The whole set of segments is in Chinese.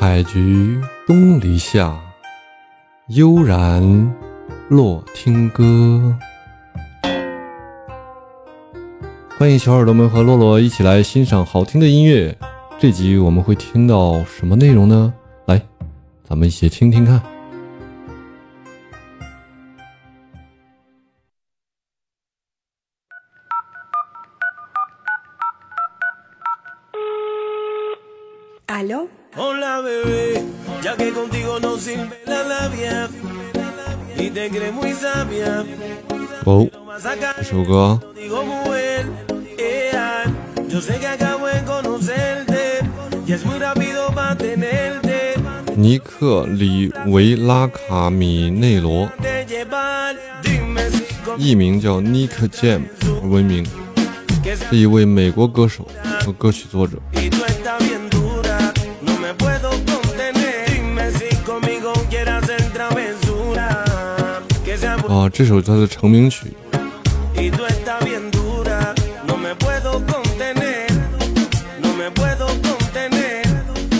采菊东篱下，悠然落听歌。欢迎小耳朵们和洛洛一起来欣赏好听的音乐。这集我们会听到什么内容呢？来，咱们一起听听看。Muy rápido para tenerte. 尼克里维拉卡米内罗艺名叫 Nick Jam 闻名是一位美国歌手和歌曲作者。哦，这首他的成名曲，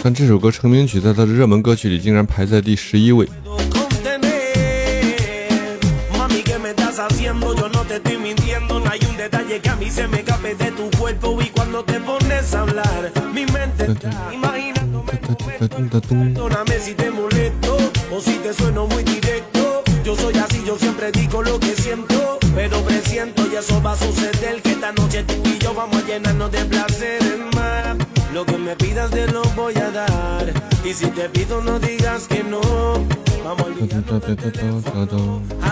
但这首歌成名曲在他的热门歌曲里竟然排在第十一位。Yo soy así, yo siempre digo lo que siento, pero presiento y eso va a suceder. Que esta noche tú y yo vamos a llenarnos de placeres más. Lo que me pidas te lo voy a dar. Y si te pido, no digas que no. Vamos a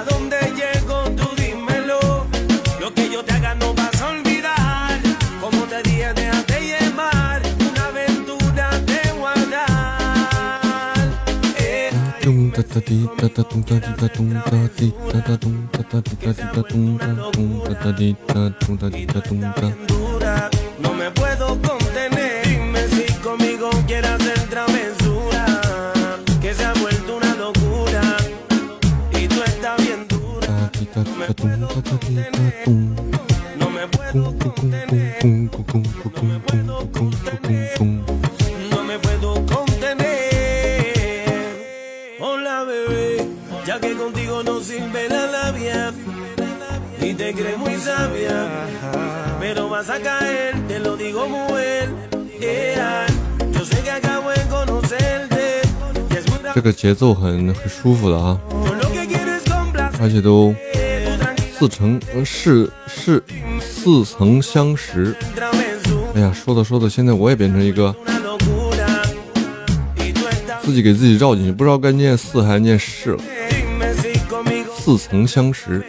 No me puedo contener, dime si conmigo quieres hacer travesura, que se ha vuelto una locura. Y tú estás bien dura. No me puedo contener, no me puedo contener, no me puedo contener. Ya que contigo no sirve la labia y te crees muy sabia, pero vas a caer, te lo digo muy bien. Yeah. Yo sé que acabo de conocerte y es muy 这个节奏很很舒服的啊而且都似曾呃是是似曾相识。哎呀，说着说着，现在我也变成一个自己给自己绕进去，不知道该念四还是念是了。似曾相识。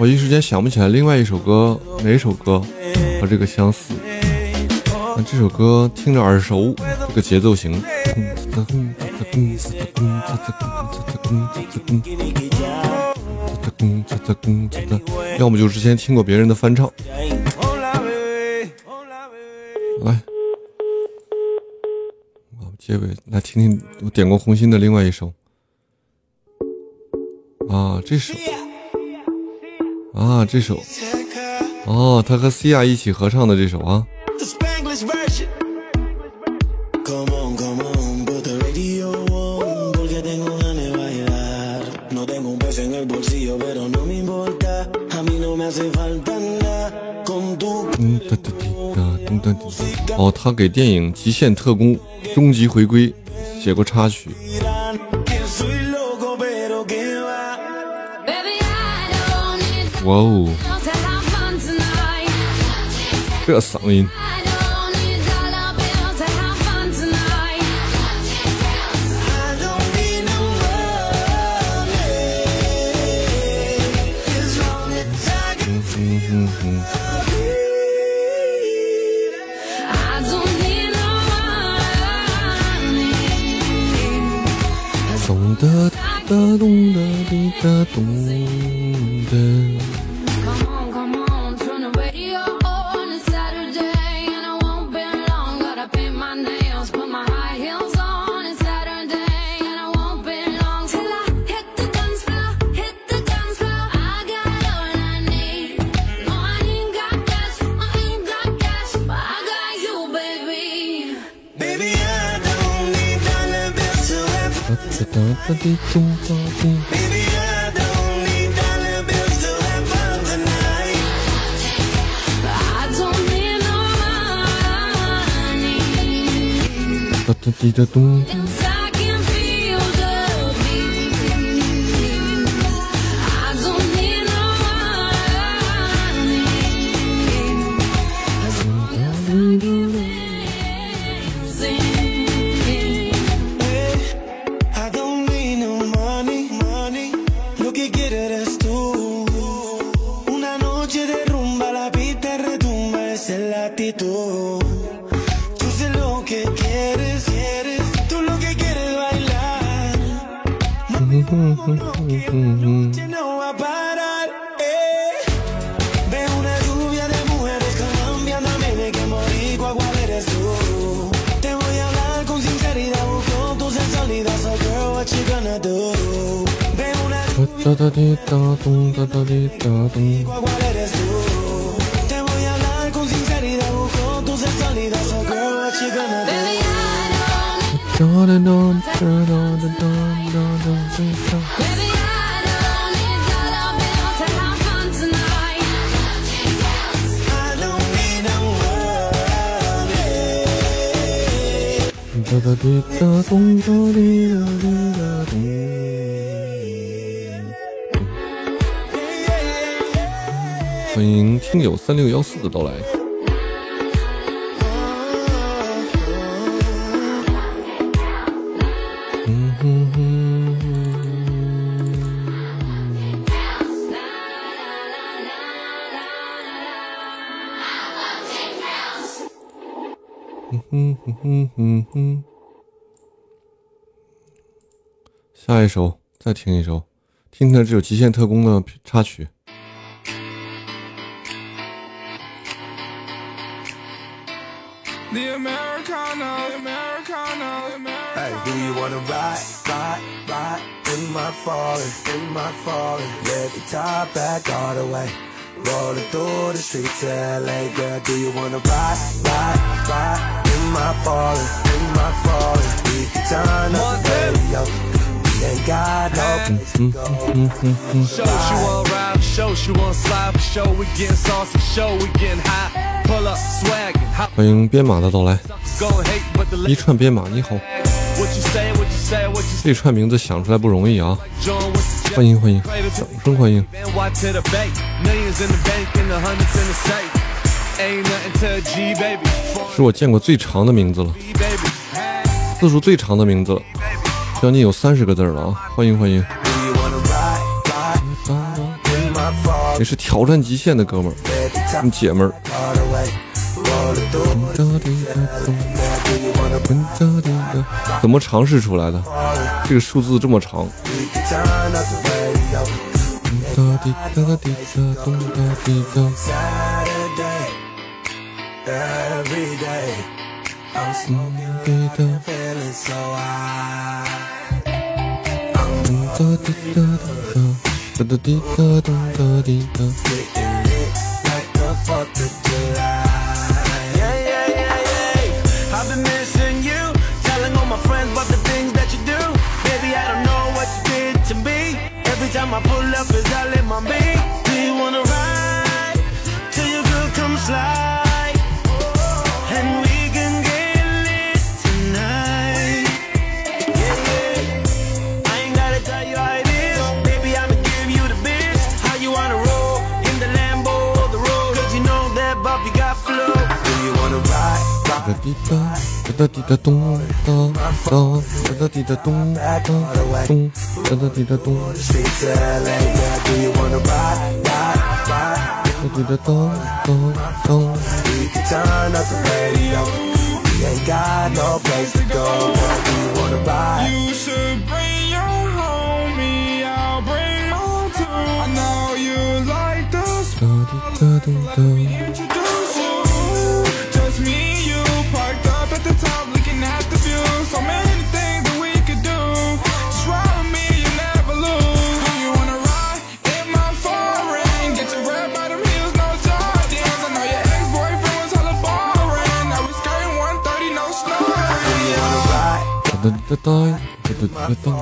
我一时间想不起来另外一首歌哪首歌和这个相似。但这首歌听着耳熟，这个节奏型。要么就之前听过别人的翻唱。这位，来听听我点过红心的另外一首。啊，这首，啊，这首，哦，他和西亚一起合唱的这首啊。嗯哒哒滴哒咚哒滴。哦，他给电影《极限特工》。终极回归写过插曲。哇哦这嗓音。哒哒咚哒滴哒咚哒。哒嘀嘀哒嘀。哒哒滴哒咚，哒哒滴哒咚。lluvia, ¿cuál eres tú? Te voy a hablar con sinceridad, busco tu sensualidad, so girl, what you gonna do? Baby, I don't need, 哒哒哒哒哒哒哒哒哒。baby, I don't need dollar bills to have fun tonight. I don't need no money. 哒哒滴哒咚，哒滴哒滴哒咚。欢迎听友三六幺四的到来。嗯哼哼哼哼哼哼哼。下一首，再听一首，听听这首《极限特工》的插曲。The Americano, the Americano, the Americano. Hey, do you wanna ride, ride, ride in my falling, in my falling? Let the top back all the way. Rolling through the streets of LA, girl. Do you wanna ride, ride, ride in my falling, in my falling? We can turn up the radio. We ain't got no place to go. Show she want ride, show she want slide, for show we getting saucy, show we getting high. Pull up, swaggin', hop, 欢迎编码的到来，一串编码你好，这串名字想出来不容易啊，欢迎欢迎，掌声欢迎。是我见过最长的名字了，字数最长的名字了，将近有三十个字了啊！欢迎欢迎，也是挑战极限的哥们儿，姐们儿。怎么尝试出来的这个数字这么长？Every time I pull up, is all in my beat. Do you wanna ride? Till your girl come slide. And we can get lit tonight. Yeah, yeah. I ain't gotta tell you how it is. Baby, I'ma give you the biz. How you wanna roll in the Lambo or the road? Cause you know that Bobby got 哒滴哒哒哒滴哒咚哒哒哒哒滴哒咚哒咚哒哒滴哒咚 Streets of LA, yeah. Do you wanna ride, ride, ride? 哒滴哒咚咚咚。 We 哒哒哒，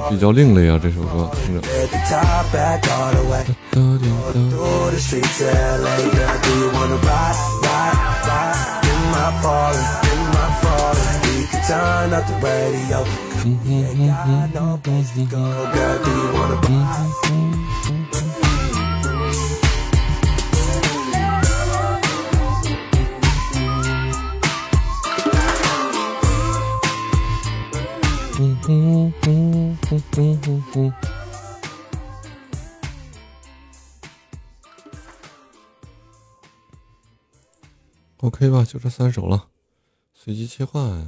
比较另类啊，这首歌听着。At the top 嗯哼哼 OK 吧，就这三首了，随机切换。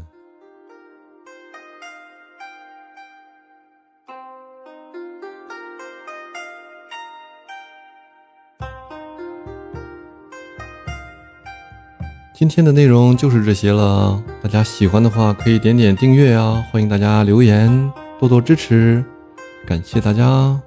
今天的内容就是这些了，大家喜欢的话可以点点订阅啊，欢迎大家留言，多多支持，感谢大家。